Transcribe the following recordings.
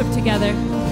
worship together.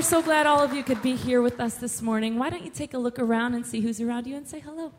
we're so glad all of you could be here with us this morning. Why don't you take a look around and see who's around you and say hello?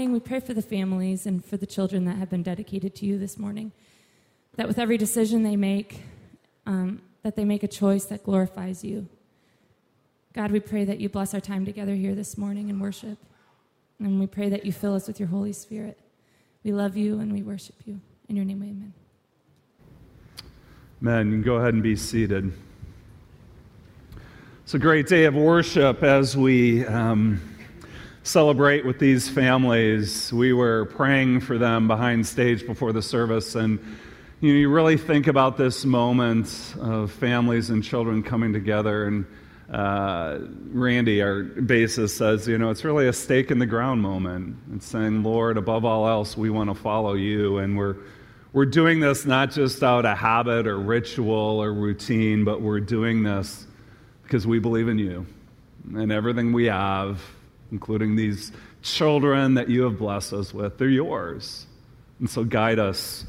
Morning we pray for the families and for the children that have been dedicated to you this morning. That with every decision they make, um, that they make a choice that glorifies you. God, we pray that you bless our time together here this morning in worship. And we pray that you fill us with your Holy Spirit. We love you and we worship you. In your name, amen. Can go ahead and be seated. It's a great day of worship as we um, celebrate with these families. We were praying for them behind stage before the service, and you, know, you really think about this moment of families and children coming together. And uh, Randy, our bassist, says, you know, it's really a stake in the ground moment. It's saying, Lord, above all else, we want to follow you, and we're we're doing this not just out of habit or ritual or routine, but we're doing this because we believe in you and everything we have, including these children that you have blessed us with, they're yours. And so guide us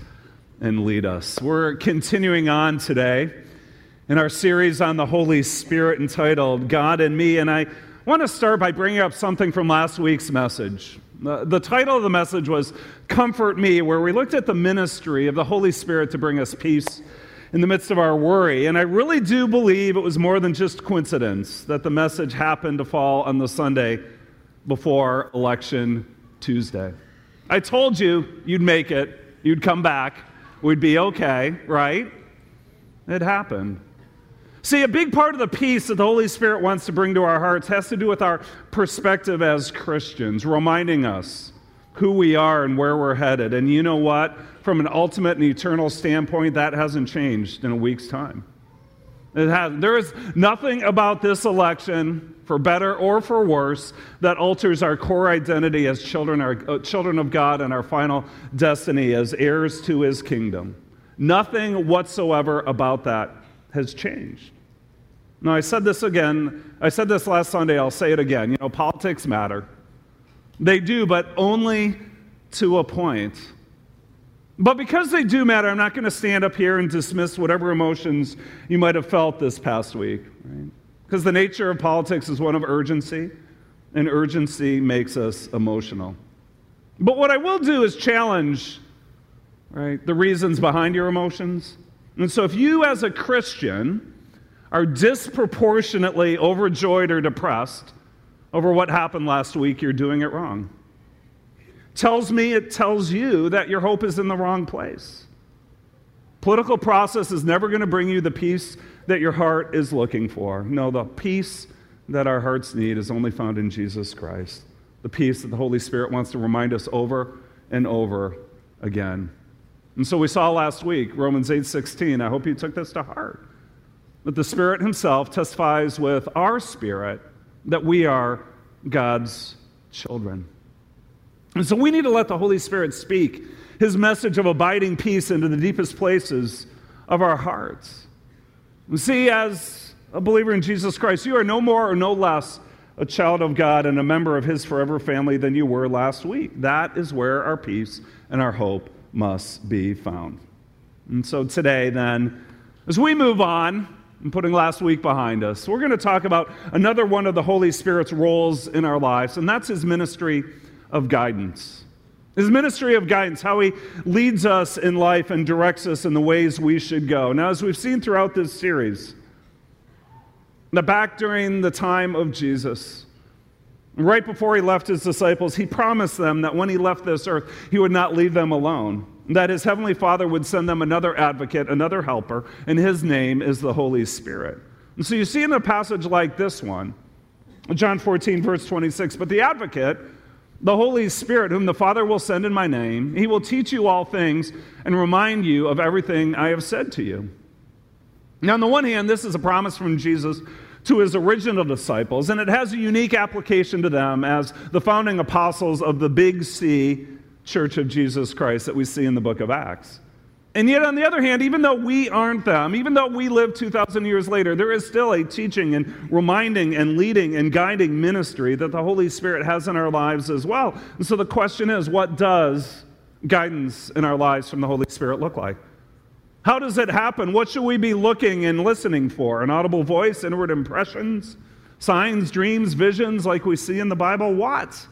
and lead us. We're continuing on today in our series on the Holy Spirit entitled God and Me. And I want to start by bringing up something from last week's message. The, title of the message was Comfort Me, where we looked at the ministry of the Holy Spirit to bring us peace in the midst of our worry. And I really do believe it was more than just coincidence that the message happened to fall on the Sunday before Election Tuesday. I told you you'd make it, you'd come back. we'd be okay, right? It happened. See, a big part of the peace that the Holy Spirit wants to bring to our hearts has to do with our perspective as Christians, reminding us who we are and where we're headed. And you know what? From an ultimate and eternal standpoint, that hasn't changed in a week's time. It has, there is nothing about this election, for better or for worse, that alters our core identity as children, our, uh, children of God and our final destiny as heirs to his kingdom. Nothing whatsoever about that has changed. Now, I said this again. I said this last Sunday. I'll say it again. You know, politics matter. They do, but only to a point. But because they do matter, I'm not going to stand up here and dismiss whatever emotions you might have felt this past week. Right? Because the nature of politics is one of urgency, and urgency makes us emotional. But what I will do is challenge right, the reasons behind your emotions. And so if you, as a Christian, are disproportionately overjoyed or depressed over what happened last week, you're doing it wrong tells me it tells you that your hope is in the wrong place. Political process is never going to bring you the peace that your heart is looking for. No, the peace that our hearts need is only found in Jesus Christ. The peace that the Holy Spirit wants to remind us over and over again. And so we saw last week, Romans 8:16. I hope you took this to heart. That the Spirit himself testifies with our spirit that we are God's children. And so we need to let the Holy Spirit speak his message of abiding peace into the deepest places of our hearts. And see, as a believer in Jesus Christ, you are no more or no less a child of God and a member of his forever family than you were last week. That is where our peace and our hope must be found. And so today, then, as we move on, and putting last week behind us, we're going to talk about another one of the Holy Spirit's roles in our lives, and that's his ministry of guidance. His ministry of guidance, how he leads us in life and directs us in the ways we should go. Now, as we've seen throughout this series, now back during the time of Jesus, right before he left his disciples, he promised them that when he left this earth, he would not leave them alone, that his heavenly Father would send them another advocate, another helper, and his name is the Holy Spirit. And so you see in a passage like this one, John 14, verse 26, but the advocate, the Holy Spirit, whom the Father will send in my name, he will teach you all things and remind you of everything I have said to you. Now, on the one hand, this is a promise from Jesus to his original disciples, and it has a unique application to them as the founding apostles of the Big C Church of Jesus Christ that we see in the book of Acts. And yet, on the other hand, even though we aren't them, even though we live 2,000 years later, there is still a teaching and reminding and leading and guiding ministry that the Holy Spirit has in our lives as well. And so the question is what does guidance in our lives from the Holy Spirit look like? How does it happen? What should we be looking and listening for? An audible voice, inward impressions, signs, dreams, visions like we see in the Bible? What?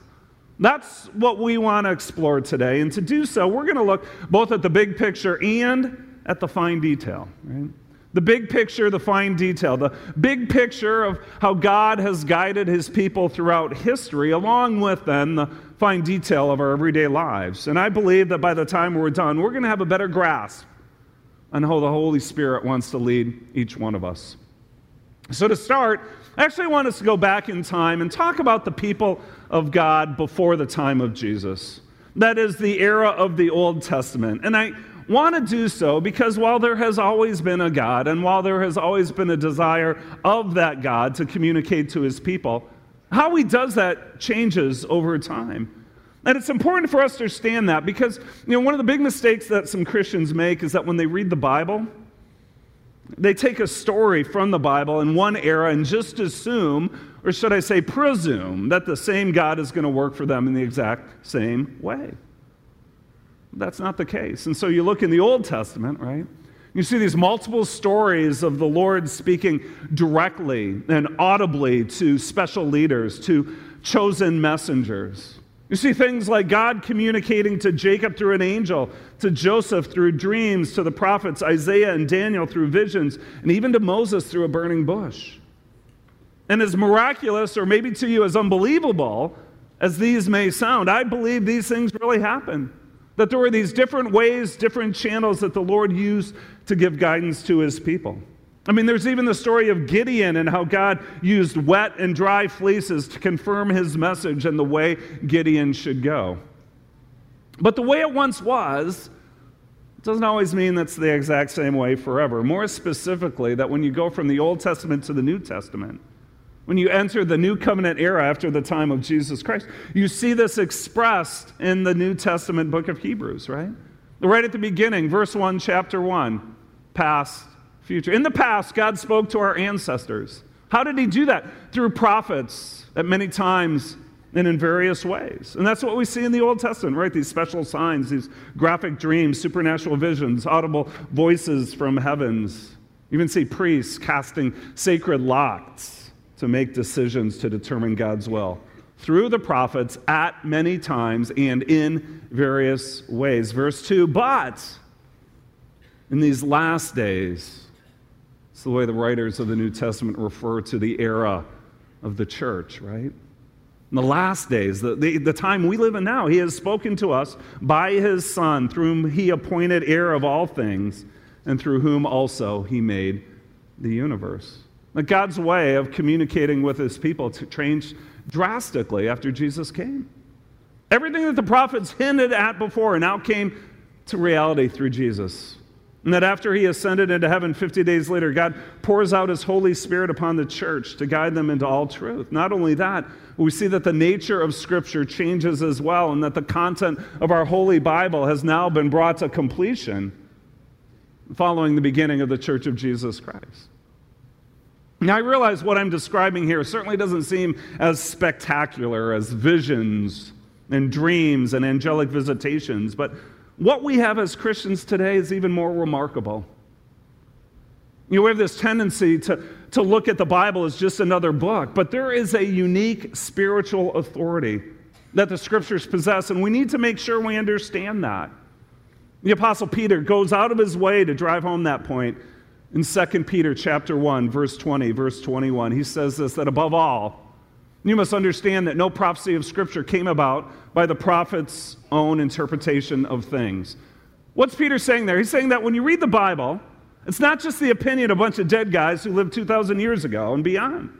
That's what we want to explore today. And to do so, we're going to look both at the big picture and at the fine detail. Right? The big picture, the fine detail, the big picture of how God has guided his people throughout history, along with then the fine detail of our everyday lives. And I believe that by the time we're done, we're going to have a better grasp on how the Holy Spirit wants to lead each one of us. So, to start, I actually want us to go back in time and talk about the people of God before the time of Jesus. That is the era of the Old Testament. And I want to do so because while there has always been a God and while there has always been a desire of that God to communicate to his people, how he does that changes over time. And it's important for us to understand that because you know one of the big mistakes that some Christians make is that when they read the Bible, they take a story from the Bible in one era and just assume, or should I say, presume, that the same God is going to work for them in the exact same way. That's not the case. And so you look in the Old Testament, right? You see these multiple stories of the Lord speaking directly and audibly to special leaders, to chosen messengers. You see things like God communicating to Jacob through an angel, to Joseph through dreams, to the prophets Isaiah and Daniel through visions, and even to Moses through a burning bush. And as miraculous, or maybe to you as unbelievable as these may sound, I believe these things really happen. That there were these different ways, different channels that the Lord used to give guidance to his people. I mean, there's even the story of Gideon and how God used wet and dry fleeces to confirm his message and the way Gideon should go. But the way it once was doesn't always mean that's the exact same way forever. More specifically, that when you go from the Old Testament to the New Testament, when you enter the new covenant era after the time of Jesus Christ, you see this expressed in the New Testament book of Hebrews, right? Right at the beginning, verse 1, chapter 1, past, future. In the past, God spoke to our ancestors. How did he do that? Through prophets at many times and in various ways. And that's what we see in the Old Testament, right? These special signs, these graphic dreams, supernatural visions, audible voices from heavens. You even see priests casting sacred lots to make decisions to determine God's will through the prophets at many times and in various ways. Verse 2 But in these last days, it's the way the writers of the New Testament refer to the era of the church, right? In the last days, the, the, the, time we live in now, he has spoken to us by his Son, through whom he appointed heir of all things, and through whom also he made the universe. But God's way of communicating with his people changed drastically after Jesus came. Everything that the prophets hinted at before now came to reality through Jesus. And that after he ascended into heaven 50 days later, God pours out his Holy Spirit upon the church to guide them into all truth. Not only that, we see that the nature of Scripture changes as well, and that the content of our Holy Bible has now been brought to completion following the beginning of the Church of Jesus Christ. Now, I realize what I'm describing here certainly doesn't seem as spectacular as visions and dreams and angelic visitations, but what we have as Christians today is even more remarkable. You know, we have this tendency to, to look at the Bible as just another book, but there is a unique spiritual authority that the scriptures possess, and we need to make sure we understand that. The apostle Peter goes out of his way to drive home that point in 2 Peter chapter 1 verse 20 verse 21 he says this that above all you must understand that no prophecy of Scripture came about by the prophet's own interpretation of things. What's Peter saying there? He's saying that when you read the Bible, it's not just the opinion of a bunch of dead guys who lived 2,000 years ago and beyond.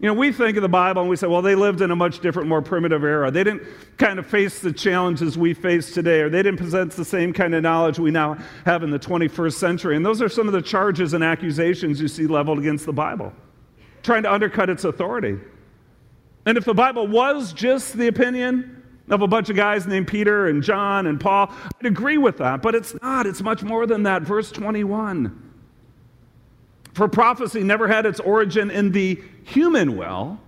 You know, we think of the Bible and we say, well, they lived in a much different, more primitive era. They didn't kind of face the challenges we face today, or they didn't possess the same kind of knowledge we now have in the 21st century. And those are some of the charges and accusations you see leveled against the Bible, trying to undercut its authority. And if the Bible was just the opinion of a bunch of guys named Peter and John and Paul, I'd agree with that, but it's not. It's much more than that. Verse 21. For prophecy never had its origin in the human will,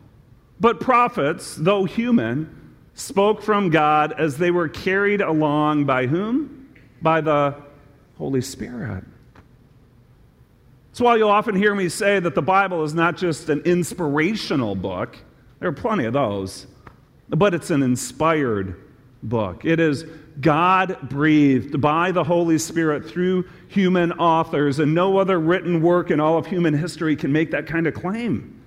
but prophets, though human, spoke from God as they were carried along by whom? By the Holy Spirit. That's why you'll often hear me say that the Bible is not just an inspirational book there are plenty of those. But it's an inspired book. It is God breathed by the Holy Spirit through human authors, and no other written work in all of human history can make that kind of claim.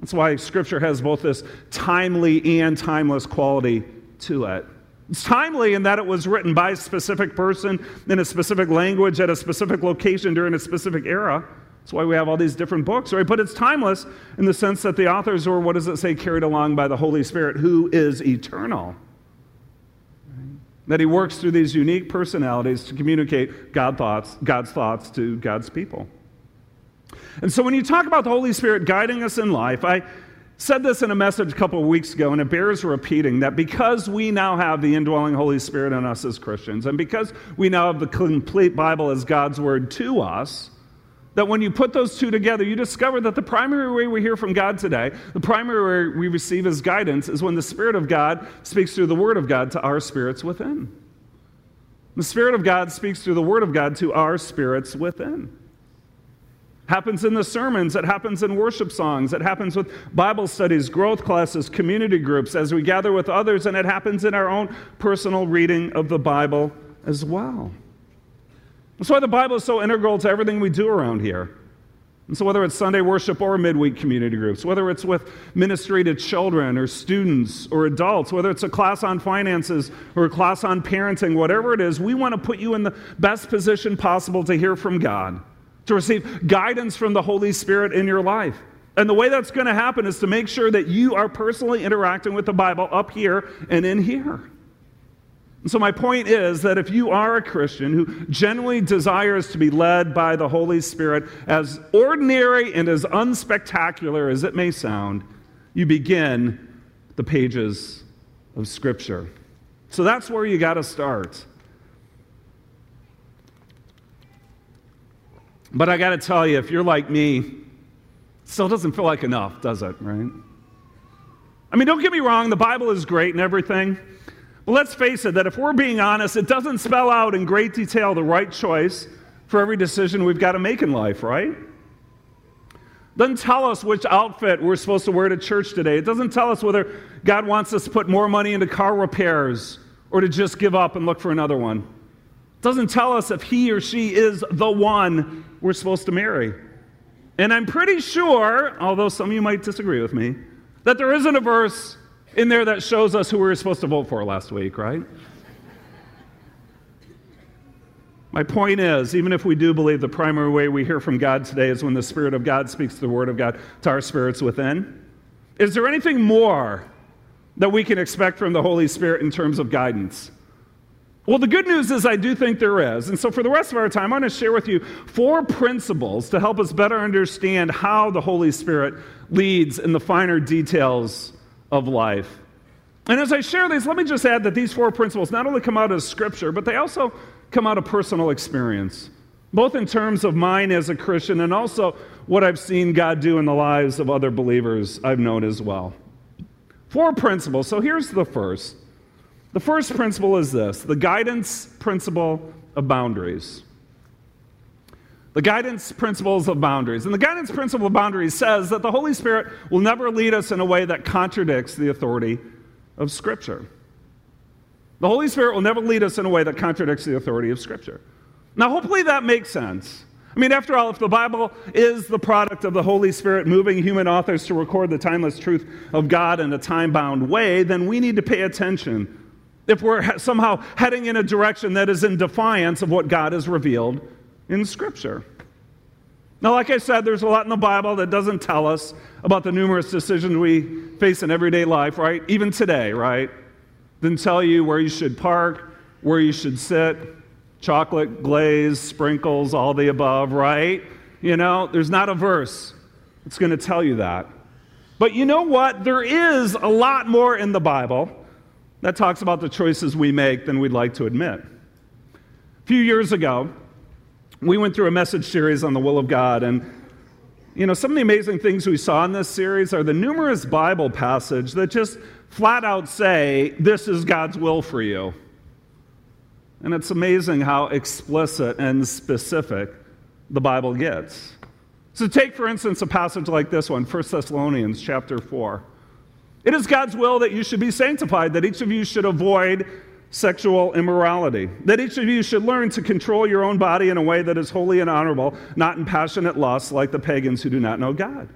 That's why Scripture has both this timely and timeless quality to it. It's timely in that it was written by a specific person in a specific language at a specific location during a specific era. That's why we have all these different books, right? But it's timeless in the sense that the authors were, what does it say, carried along by the Holy Spirit, who is eternal. Right? That he works through these unique personalities to communicate God thoughts, God's thoughts to God's people. And so when you talk about the Holy Spirit guiding us in life, I said this in a message a couple of weeks ago, and it bears repeating that because we now have the indwelling Holy Spirit in us as Christians, and because we now have the complete Bible as God's word to us, that when you put those two together, you discover that the primary way we hear from God today, the primary way we receive His guidance, is when the Spirit of God speaks through the Word of God to our spirits within. The Spirit of God speaks through the Word of God to our spirits within. Happens in the sermons, it happens in worship songs, it happens with Bible studies, growth classes, community groups, as we gather with others, and it happens in our own personal reading of the Bible as well. That's why the Bible is so integral to everything we do around here. And so, whether it's Sunday worship or midweek community groups, whether it's with ministry to children or students or adults, whether it's a class on finances or a class on parenting, whatever it is, we want to put you in the best position possible to hear from God, to receive guidance from the Holy Spirit in your life. And the way that's going to happen is to make sure that you are personally interacting with the Bible up here and in here. And so, my point is that if you are a Christian who genuinely desires to be led by the Holy Spirit, as ordinary and as unspectacular as it may sound, you begin the pages of Scripture. So, that's where you got to start. But I got to tell you, if you're like me, still doesn't feel like enough, does it, right? I mean, don't get me wrong, the Bible is great and everything. But let's face it, that if we're being honest, it doesn't spell out in great detail the right choice for every decision we've got to make in life, right? Doesn't tell us which outfit we're supposed to wear to church today. It doesn't tell us whether God wants us to put more money into car repairs or to just give up and look for another one. It doesn't tell us if he or she is the one we're supposed to marry. And I'm pretty sure, although some of you might disagree with me, that there isn't a verse in there that shows us who we were supposed to vote for last week, right? My point is, even if we do believe the primary way we hear from God today is when the Spirit of God speaks the Word of God to our spirits within, is there anything more that we can expect from the Holy Spirit in terms of guidance? Well, the good news is I do think there is. And so for the rest of our time, I want to share with you four principles to help us better understand how the Holy Spirit leads in the finer details of life. And as I share these, let me just add that these four principles not only come out of Scripture, but they also come out of personal experience, both in terms of mine as a Christian and also what I've seen God do in the lives of other believers I've known as well. Four principles. So here's the first. The first principle is this the guidance principle of boundaries. The guidance principles of boundaries. And the guidance principle of boundaries says that the Holy Spirit will never lead us in a way that contradicts the authority of Scripture. The Holy Spirit will never lead us in a way that contradicts the authority of Scripture. Now, hopefully that makes sense. I mean, after all, if the Bible is the product of the Holy Spirit moving human authors to record the timeless truth of God in a time bound way, then we need to pay attention if we're somehow heading in a direction that is in defiance of what God has revealed in Scripture. Now, like I said, there's a lot in the Bible that doesn't tell us about the numerous decisions we face in everyday life, right? Even today, right? Didn't tell you where you should park, where you should sit, chocolate, glaze, sprinkles, all the above, right? You know, there's not a verse that's going to tell you that. But you know what? There is a lot more in the Bible that talks about the choices we make than we'd like to admit. A few years ago, we went through a message series on the will of God, and you know, some of the amazing things we saw in this series are the numerous Bible passages that just flat out say, This is God's will for you. And it's amazing how explicit and specific the Bible gets. So take, for instance, a passage like this one, 1 Thessalonians chapter 4. It is God's will that you should be sanctified, that each of you should avoid sexual immorality. That each of you should learn to control your own body in a way that is holy and honorable, not in passionate lust like the pagans who do not know God.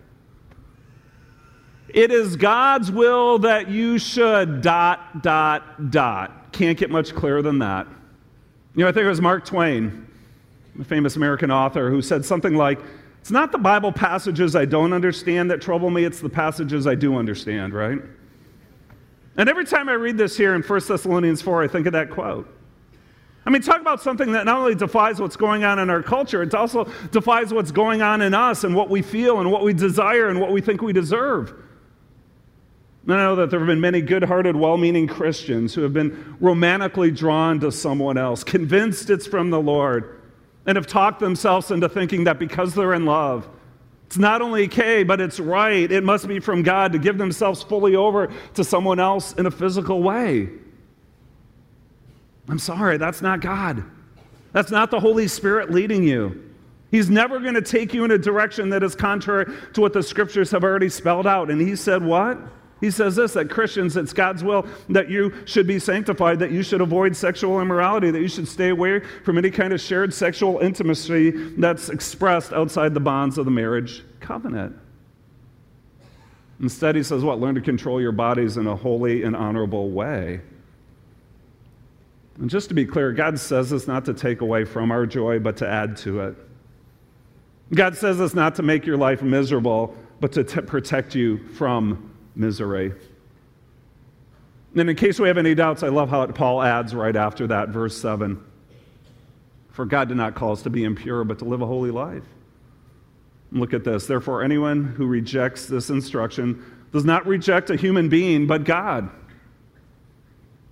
It is God's will that you should dot, dot, dot. Can't get much clearer than that. You know, I think it was Mark Twain, the famous American author, who said something like, It's not the Bible passages I don't understand that trouble me, it's the passages I do understand, right? And every time I read this here in 1 Thessalonians 4, I think of that quote. I mean, talk about something that not only defies what's going on in our culture, it also defies what's going on in us and what we feel and what we desire and what we think we deserve. And I know that there have been many good hearted, well meaning Christians who have been romantically drawn to someone else, convinced it's from the Lord, and have talked themselves into thinking that because they're in love, it's not only okay, but it's right. It must be from God to give themselves fully over to someone else in a physical way. I'm sorry, that's not God. That's not the Holy Spirit leading you. He's never going to take you in a direction that is contrary to what the scriptures have already spelled out. And he said, What? He says this that Christians, it's God's will that you should be sanctified, that you should avoid sexual immorality, that you should stay away from any kind of shared sexual intimacy that's expressed outside the bonds of the marriage covenant. Instead, he says, What? Learn to control your bodies in a holy and honorable way. And just to be clear, God says this not to take away from our joy, but to add to it. God says this not to make your life miserable, but to t- protect you from misery. And in case we have any doubts, I love how Paul adds right after that, verse 7 For God did not call us to be impure, but to live a holy life. Look at this. Therefore, anyone who rejects this instruction does not reject a human being, but God.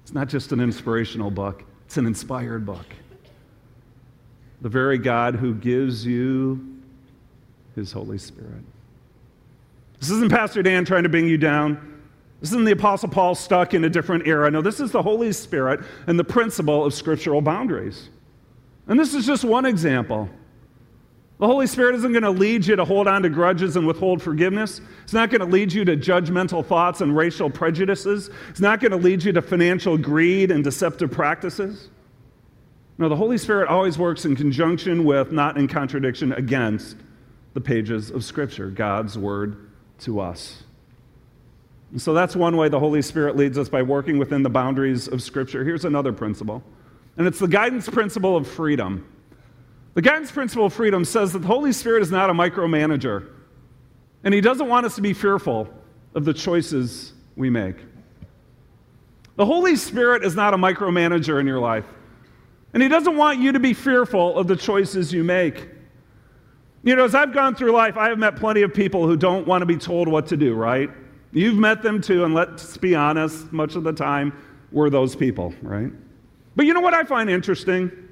It's not just an inspirational book, it's an inspired book. The very God who gives you his Holy Spirit. This isn't Pastor Dan trying to bring you down. This isn't the Apostle Paul stuck in a different era. No, this is the Holy Spirit and the principle of scriptural boundaries. And this is just one example. The Holy Spirit isn't going to lead you to hold on to grudges and withhold forgiveness. It's not going to lead you to judgmental thoughts and racial prejudices. It's not going to lead you to financial greed and deceptive practices. No, the Holy Spirit always works in conjunction with, not in contradiction against, the pages of Scripture, God's Word to us. And so that's one way the Holy Spirit leads us by working within the boundaries of Scripture. Here's another principle, and it's the guidance principle of freedom. The guidance principle of freedom says that the Holy Spirit is not a micromanager, and He doesn't want us to be fearful of the choices we make. The Holy Spirit is not a micromanager in your life, and He doesn't want you to be fearful of the choices you make. You know, as I've gone through life, I have met plenty of people who don't want to be told what to do, right? You've met them too, and let's be honest, much of the time, we're those people, right? But you know what I find interesting?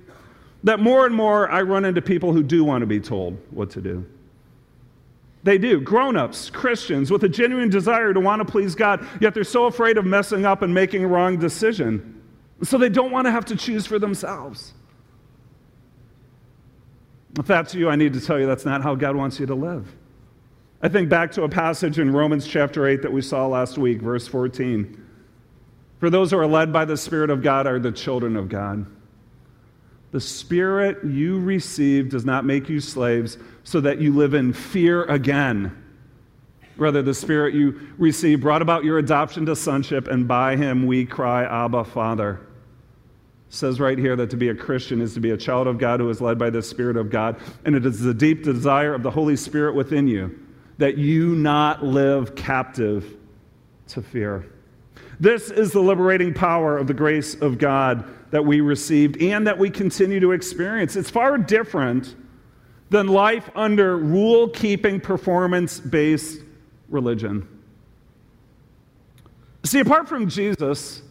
that more and more I run into people who do want to be told what to do. They do. Grown ups, Christians, with a genuine desire to want to please God, yet they're so afraid of messing up and making a wrong decision. So they don't want to have to choose for themselves. If that's you, I need to tell you that's not how God wants you to live. I think back to a passage in Romans chapter 8 that we saw last week, verse 14. For those who are led by the Spirit of God are the children of God. The Spirit you received does not make you slaves so that you live in fear again. Rather, the Spirit you received brought about your adoption to sonship, and by him we cry, Abba, Father. Says right here that to be a Christian is to be a child of God who is led by the Spirit of God, and it is the deep desire of the Holy Spirit within you that you not live captive to fear. This is the liberating power of the grace of God that we received and that we continue to experience. It's far different than life under rule keeping, performance based religion. See, apart from Jesus,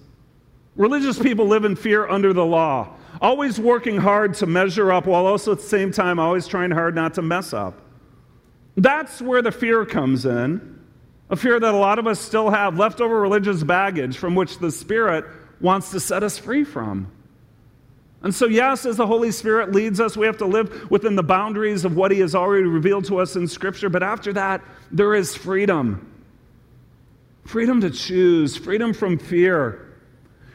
religious people live in fear under the law, always working hard to measure up while also at the same time always trying hard not to mess up. That's where the fear comes in, a fear that a lot of us still have leftover religious baggage from which the Spirit wants to set us free from. And so, yes, as the Holy Spirit leads us, we have to live within the boundaries of what He has already revealed to us in Scripture. But after that, there is freedom freedom to choose, freedom from fear,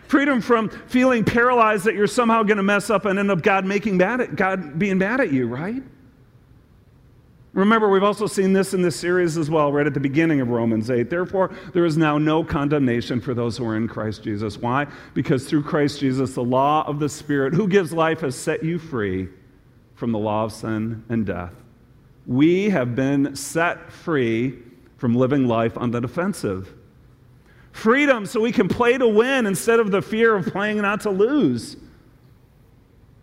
freedom from feeling paralyzed that you're somehow going to mess up and end up God making bad at, God being bad at you, right? Remember, we've also seen this in this series as well, right at the beginning of Romans 8. Therefore, there is now no condemnation for those who are in Christ Jesus. Why? Because through Christ Jesus, the law of the Spirit, who gives life, has set you free from the law of sin and death. We have been set free from living life on the defensive. Freedom so we can play to win instead of the fear of playing not to lose.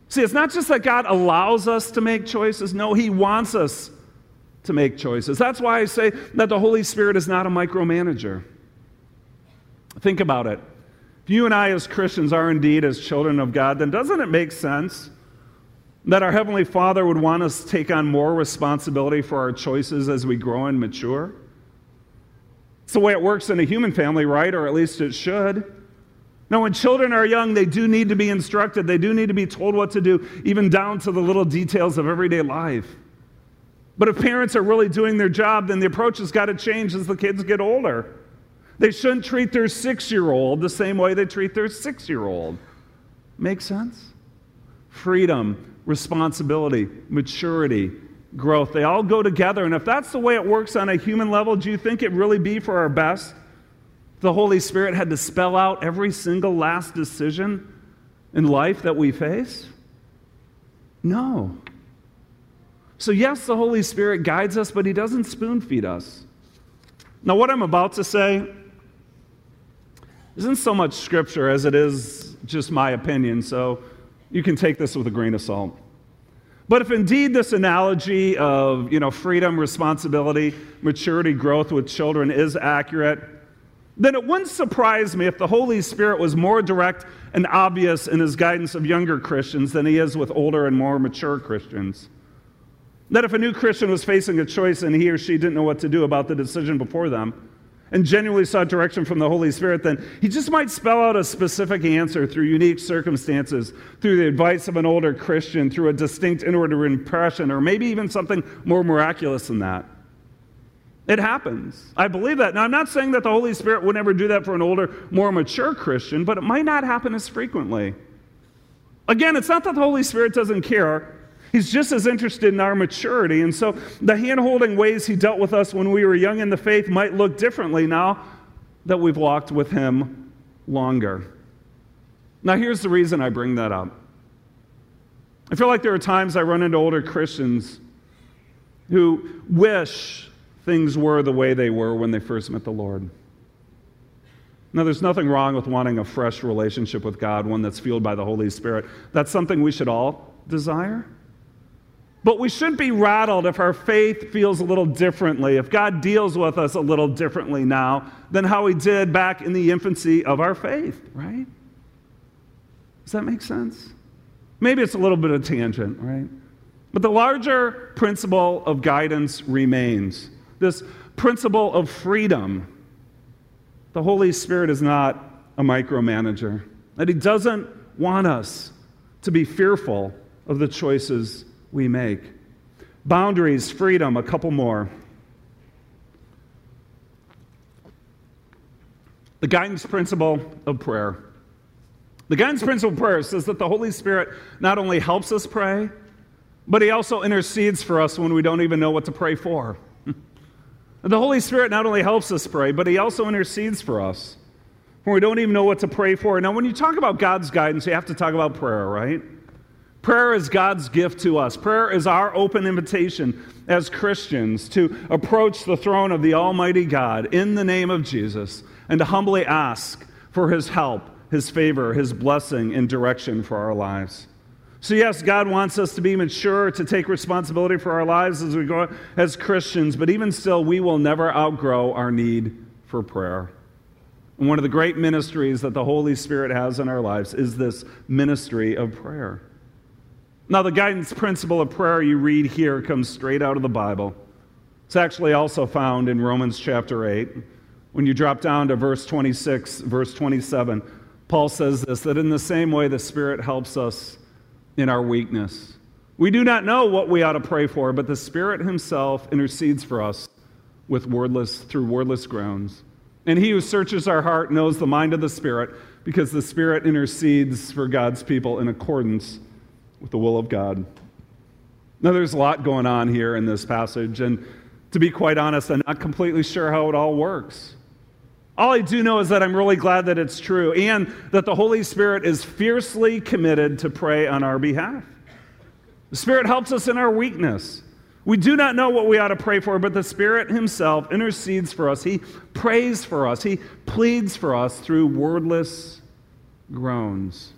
See, it's not just that God allows us to make choices, no, He wants us to make choices. That's why I say that the Holy Spirit is not a micromanager. Think about it. If you and I, as Christians, are indeed as children of God, then doesn't it make sense that our Heavenly Father would want us to take on more responsibility for our choices as we grow and mature? The way it works in a human family, right? Or at least it should. Now, when children are young, they do need to be instructed. They do need to be told what to do, even down to the little details of everyday life. But if parents are really doing their job, then the approach has got to change as the kids get older. They shouldn't treat their six year old the same way they treat their six year old. Make sense? Freedom, responsibility, maturity, growth, they all go together. And if that's the way it works on a human level, do you think it really be for our best? The Holy Spirit had to spell out every single last decision in life that we face? No. So, yes, the Holy Spirit guides us, but He doesn't spoon feed us. Now, what I'm about to say isn't so much scripture as it is just my opinion, so you can take this with a grain of salt. But if indeed this analogy of you know, freedom, responsibility, maturity, growth with children is accurate, then it wouldn't surprise me if the Holy Spirit was more direct and obvious in his guidance of younger Christians than he is with older and more mature Christians. That if a new Christian was facing a choice and he or she didn't know what to do about the decision before them, and genuinely sought direction from the Holy Spirit, then he just might spell out a specific answer through unique circumstances, through the advice of an older Christian, through a distinct inward impression, or maybe even something more miraculous than that. It happens. I believe that. Now, I'm not saying that the Holy Spirit would never do that for an older, more mature Christian, but it might not happen as frequently. Again, it's not that the Holy Spirit doesn't care. He's just as interested in our maturity. And so the hand holding ways he dealt with us when we were young in the faith might look differently now that we've walked with him longer. Now, here's the reason I bring that up. I feel like there are times I run into older Christians who wish things were the way they were when they first met the Lord. Now, there's nothing wrong with wanting a fresh relationship with God, one that's fueled by the Holy Spirit. That's something we should all desire. But we shouldn't be rattled if our faith feels a little differently, if God deals with us a little differently now than how He did back in the infancy of our faith, right? Does that make sense? Maybe it's a little bit of tangent, right? But the larger principle of guidance remains this principle of freedom. The Holy Spirit is not a micromanager, that He doesn't want us to be fearful of the choices we make. Boundaries, freedom, a couple more. The guidance principle of prayer. The guidance principle of prayer says that the Holy Spirit not only helps us pray, but He also intercedes for us when we don't even know what to pray for. The Holy Spirit not only helps us pray, but He also intercedes for us when we don't even know what to pray for. Now, when you talk about God's guidance, you have to talk about prayer, right? Prayer is God's gift to us. Prayer is our open invitation as Christians to approach the throne of the Almighty God in the name of Jesus and to humbly ask for His help, His favor, His blessing, and direction for our lives. So, yes, God wants us to be mature, to take responsibility for our lives as we go as Christians, but even still, we will never outgrow our need for prayer. And one of the great ministries that the Holy Spirit has in our lives is this ministry of prayer. Now, the guidance principle of prayer you read here comes straight out of the Bible. It's actually also found in Romans chapter 8. When you drop down to verse 26, verse 27, Paul says this that in the same way the Spirit helps us in our weakness. We do not know what we ought to pray for, but the Spirit Himself intercedes for us with wordless, through wordless groans. And He who searches our heart knows the mind of the Spirit, because the Spirit intercedes for God's people in accordance with the will of God. Now, there's a lot going on here in this passage, and to be quite honest, I'm not completely sure how it all works. All I do know is that I'm really glad that it's true and that the Holy Spirit is fiercely committed to pray on our behalf. The Spirit helps us in our weakness. We do not know what we ought to pray for, but the Spirit Himself intercedes for us. He prays for us. He pleads for us through wordless groans.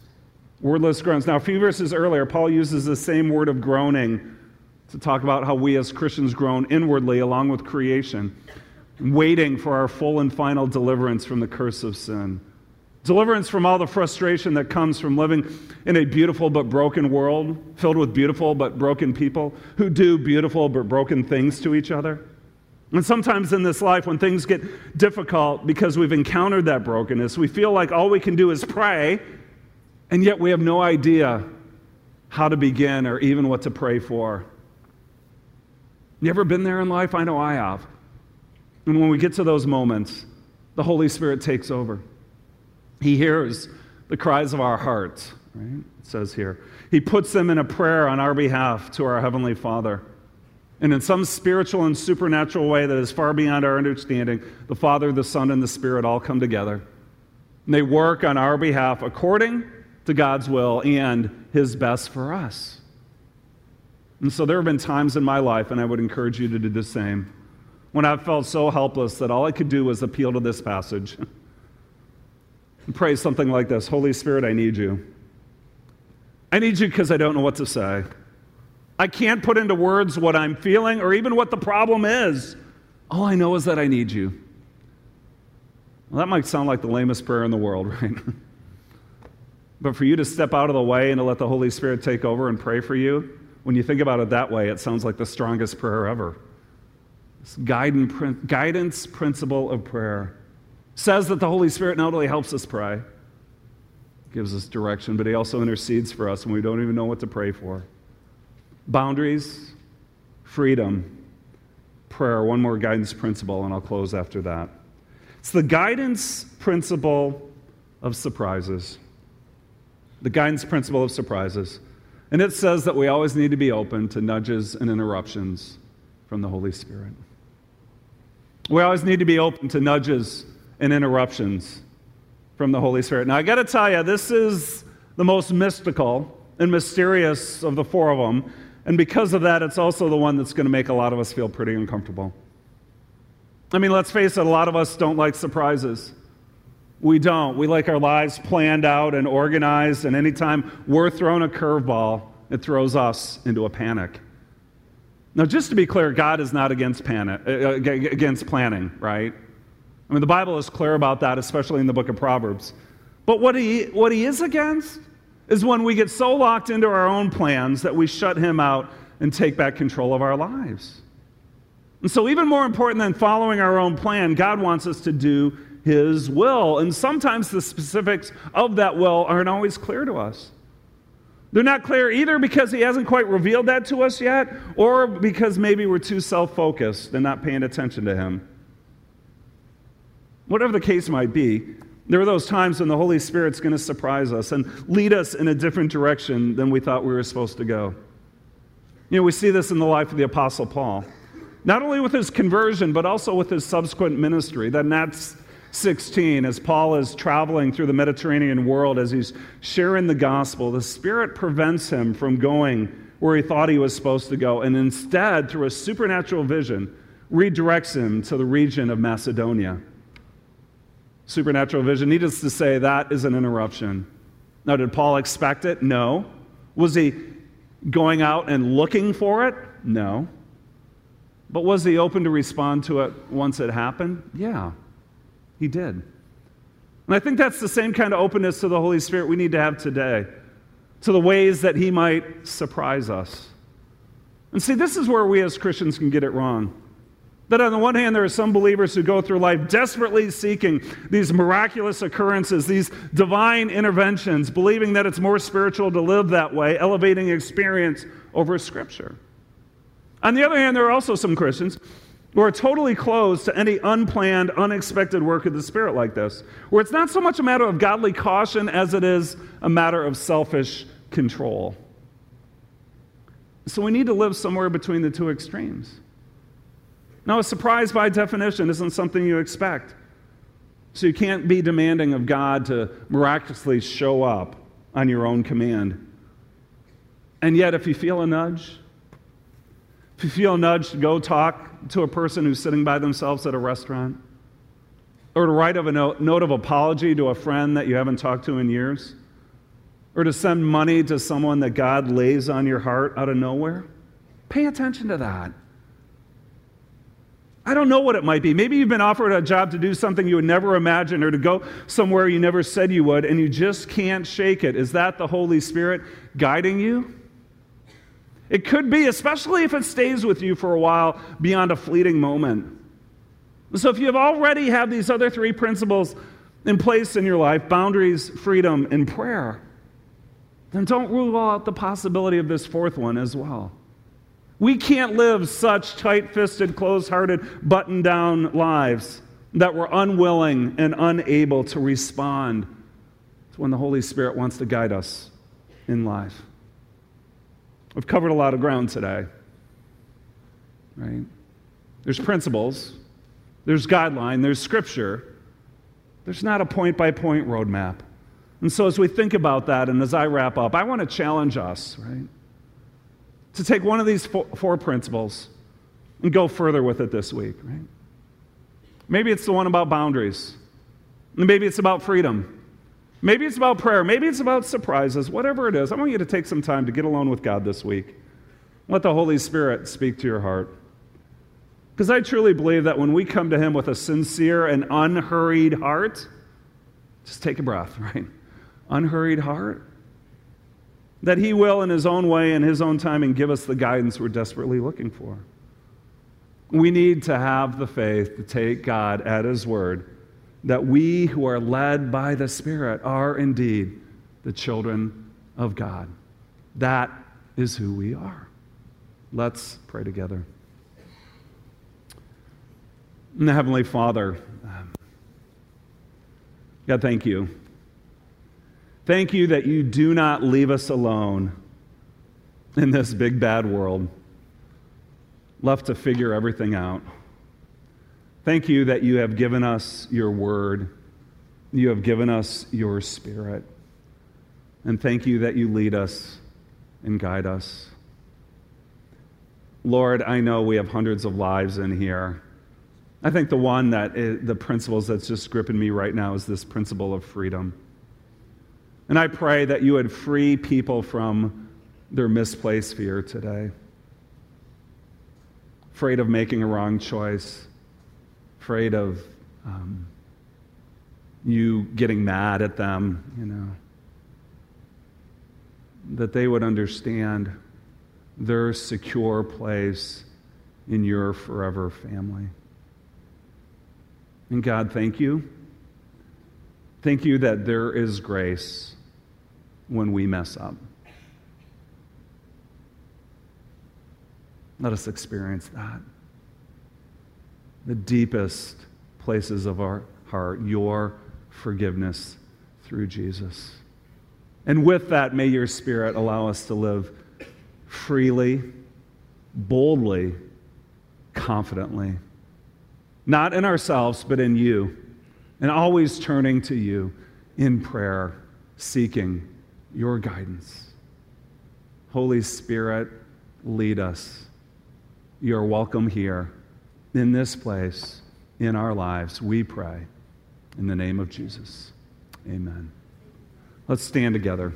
Wordless groans. Now, a few verses earlier, Paul uses the same word of groaning to talk about how we as Christians groan inwardly along with creation waiting for our full and final deliverance from the curse of sin. Deliverance from all the frustration that comes from living in a beautiful but broken world, filled with beautiful but broken people who do beautiful but broken things to each other. And sometimes in this life, when things get difficult because we've encountered that brokenness, we feel like all we can do is pray, and yet we have no idea how to begin or even what to pray for. You ever been there in life? I know I have. And when we get to those moments, the Holy Spirit takes over. He hears the cries of our hearts, right? It says here. He puts them in a prayer on our behalf to our Heavenly Father. And in some spiritual and supernatural way that is far beyond our understanding, the Father, the Son, and the Spirit all come together. And they work on our behalf according to God's will and His best for us. And so there have been times in my life, and I would encourage you to do the same, when I've felt so helpless that all I could do was appeal to this passage and pray something like this Holy Spirit, I need you. I need you because I don't know what to say. I can't put into words what I'm feeling or even what the problem is. All I know is that I need you. Well, that might sound like the lamest prayer in the world, right? But for you to step out of the way and to let the Holy Spirit take over and pray for you, when you think about it that way, it sounds like the strongest prayer ever. This guidance principle of prayer says that the Holy Spirit not only helps us pray, gives us direction, but He also intercedes for us when we don't even know what to pray for. Boundaries, freedom, prayer. One more guidance principle, and I'll close after that. It's the guidance principle of surprises. The guidance principle of surprises. And it says that we always need to be open to nudges and interruptions from the Holy Spirit. We always need to be open to nudges and interruptions from the Holy Spirit. Now, I got to tell you, this is the most mystical and mysterious of the four of them. And because of that, it's also the one that's going to make a lot of us feel pretty uncomfortable. I mean, let's face it, a lot of us don't like surprises. We don't. We like our lives planned out and organized, and anytime we're thrown a curveball, it throws us into a panic. Now, just to be clear, God is not against, panic, uh, uh against planning, right? I mean, the Bible is clear about that, especially in the book of Proverbs. But what he, what he is against is when we get so locked into our own plans that we shut him out and take back control of our lives. And so, even more important than following our own plan, God wants us to do his will. And sometimes the specifics of that will aren't always clear to us. They're not clear either because he hasn't quite revealed that to us yet, or because maybe we're too self focused and not paying attention to him. Whatever the case might be, there are those times when the Holy Spirit's going to surprise us and lead us in a different direction than we thought we were supposed to go. You know, we see this in the life of the Apostle Paul. Not only with his conversion, but also with his subsequent ministry. Then in Acts 16, as Paul is traveling through the Mediterranean world, as he's sharing the gospel, the Spirit prevents him from going where he thought he was supposed to go, and instead, through a supernatural vision, redirects him to the region of Macedonia supernatural vision. Needless to say, that is an interruption. Now, did Paul expect it? No. Was he going out and looking for it? No. But was he open to respond to it once it happened? Yeah, he did. And I think that's the same kind of openness to the Holy Spirit we need to have today, to the ways that he might surprise us. And see, this is where we as Christians can get it wrong. That on the one hand, there are some believers who go through life desperately seeking these miraculous occurrences, these divine interventions, believing that it's more spiritual to live that way, elevating experience over Scripture. On the other hand, there are also some Christians who are totally closed to any unplanned, unexpected work of the Spirit like this, where it's not so much a matter of godly caution as it is a matter of selfish control. So we need to live somewhere between the two extremes. Now, a surprise by definition isn't something you expect. So you can't be demanding of God to miraculously show up on your own command. And yet, if you feel a nudge, feel a nudge to go talk to a person who's sitting by themselves at a restaurant, or to write a note, note of apology to a friend that you haven't talked to in years, or to send money to someone that God lays on your heart out of nowhere, pay attention to that. I don't know what it might be. Maybe you've been offered a job to do something you would never imagine or to go somewhere you never said you would, and you just can't shake it. Is that the Holy Spirit guiding you? It could be, especially if it stays with you for a while beyond a fleeting moment. So, if you have already have these other three principles in place in your life boundaries, freedom, and prayer then don't rule out the possibility of this fourth one as well. We can't live such tight fisted, closed hearted, button down lives that we're unwilling and unable to respond to when the Holy Spirit wants to guide us in life. We've covered a lot of ground today, right? There's principles, there's guideline, there's scripture. There's not a point by point roadmap. And so, as we think about that, and as I wrap up, I want to challenge us, right, to take one of these four, principles and go further with it this week, right? Maybe it's the one about boundaries. Maybe it's about freedom. Maybe it's about prayer. Maybe it's about surprises. Whatever it is, I want you to take some time to get alone with God this week. Let the Holy Spirit speak to your heart. Because I truly believe that when we come to Him with a sincere and unhurried heart, just take a breath, right? Unhurried heart, that He will, in His own way, in His own timing, give us the guidance we're desperately looking for. We need to have the faith to take God at His word that we who are led by the Spirit are indeed the children of God. That is who we are. Let's pray together. And Heavenly Father, um, God, thank you. Thank you that you do not leave us alone in this big bad world, left to figure everything out. Thank you that you have given us your word, you have given us your spirit. And thank you that you lead us and guide us. Lord, I know we have hundreds of lives in here. I think the one that is, the principles that's just gripping me right now is this principle of freedom. And I pray that you would free people from their misplaced fear today. Afraid of making a wrong choice, afraid of um, you getting mad at them, you know. That they would understand their secure place in your forever family. And God, thank you. Thank you that there is grace when we mess up. Let us experience that the deepest places of our heart, your forgiveness through Jesus. And with that, may your Spirit allow us to live freely, boldly, confidently, not in ourselves, but in you, and always turning to you in prayer, seeking your guidance. Holy Spirit, lead us. You're welcome here in this place, in our lives, we pray. In the name of Jesus. Amen. Let's stand together.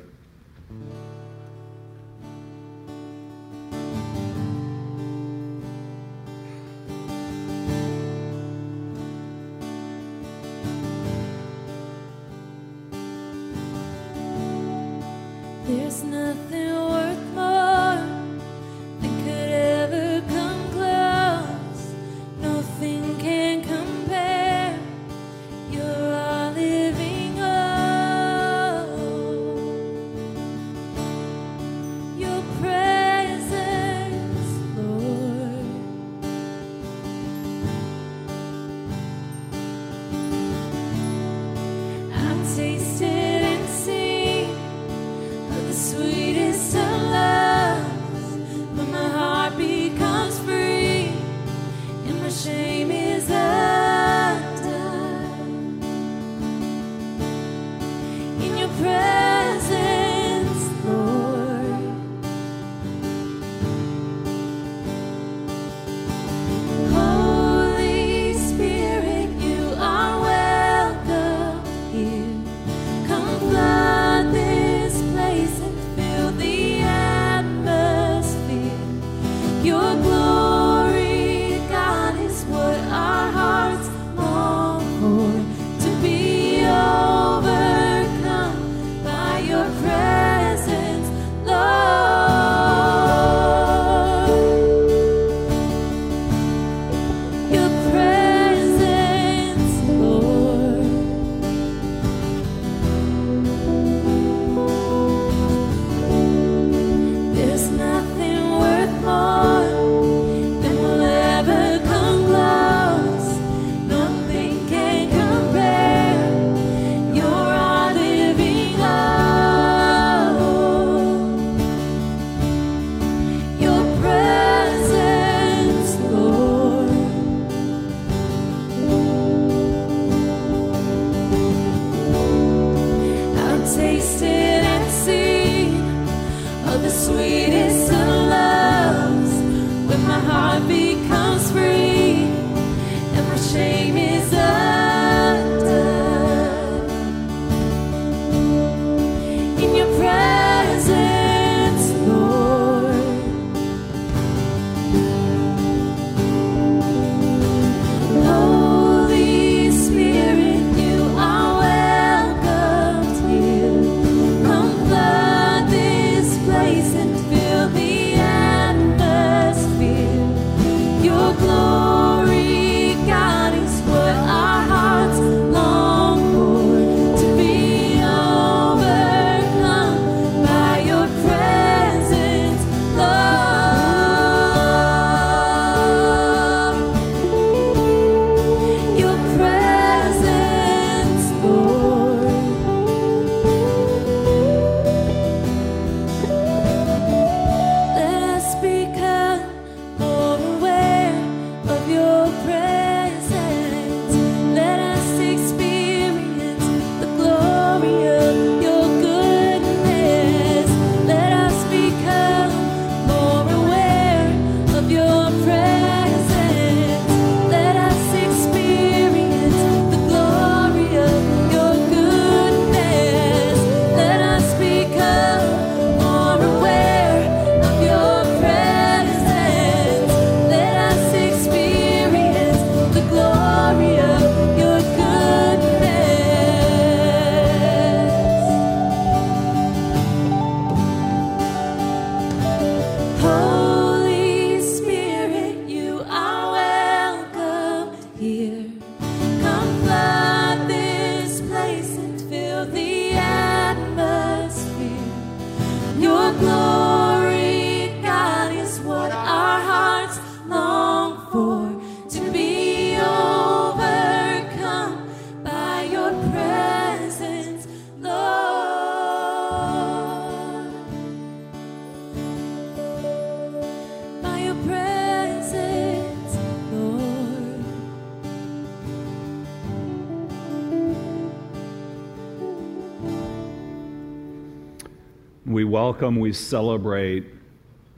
Welcome, we celebrate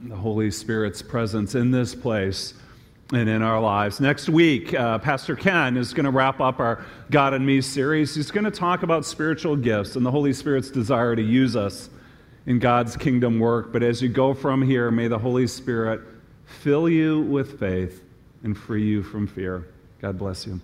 the Holy Spirit's presence in this place and in our lives. Next week, uh, Pastor Ken is going to wrap up our God and Me series. He's going to talk about spiritual gifts and the Holy Spirit's desire to use us in God's kingdom work. But as you go from here, may the Holy Spirit fill you with faith and free you from fear. God bless you.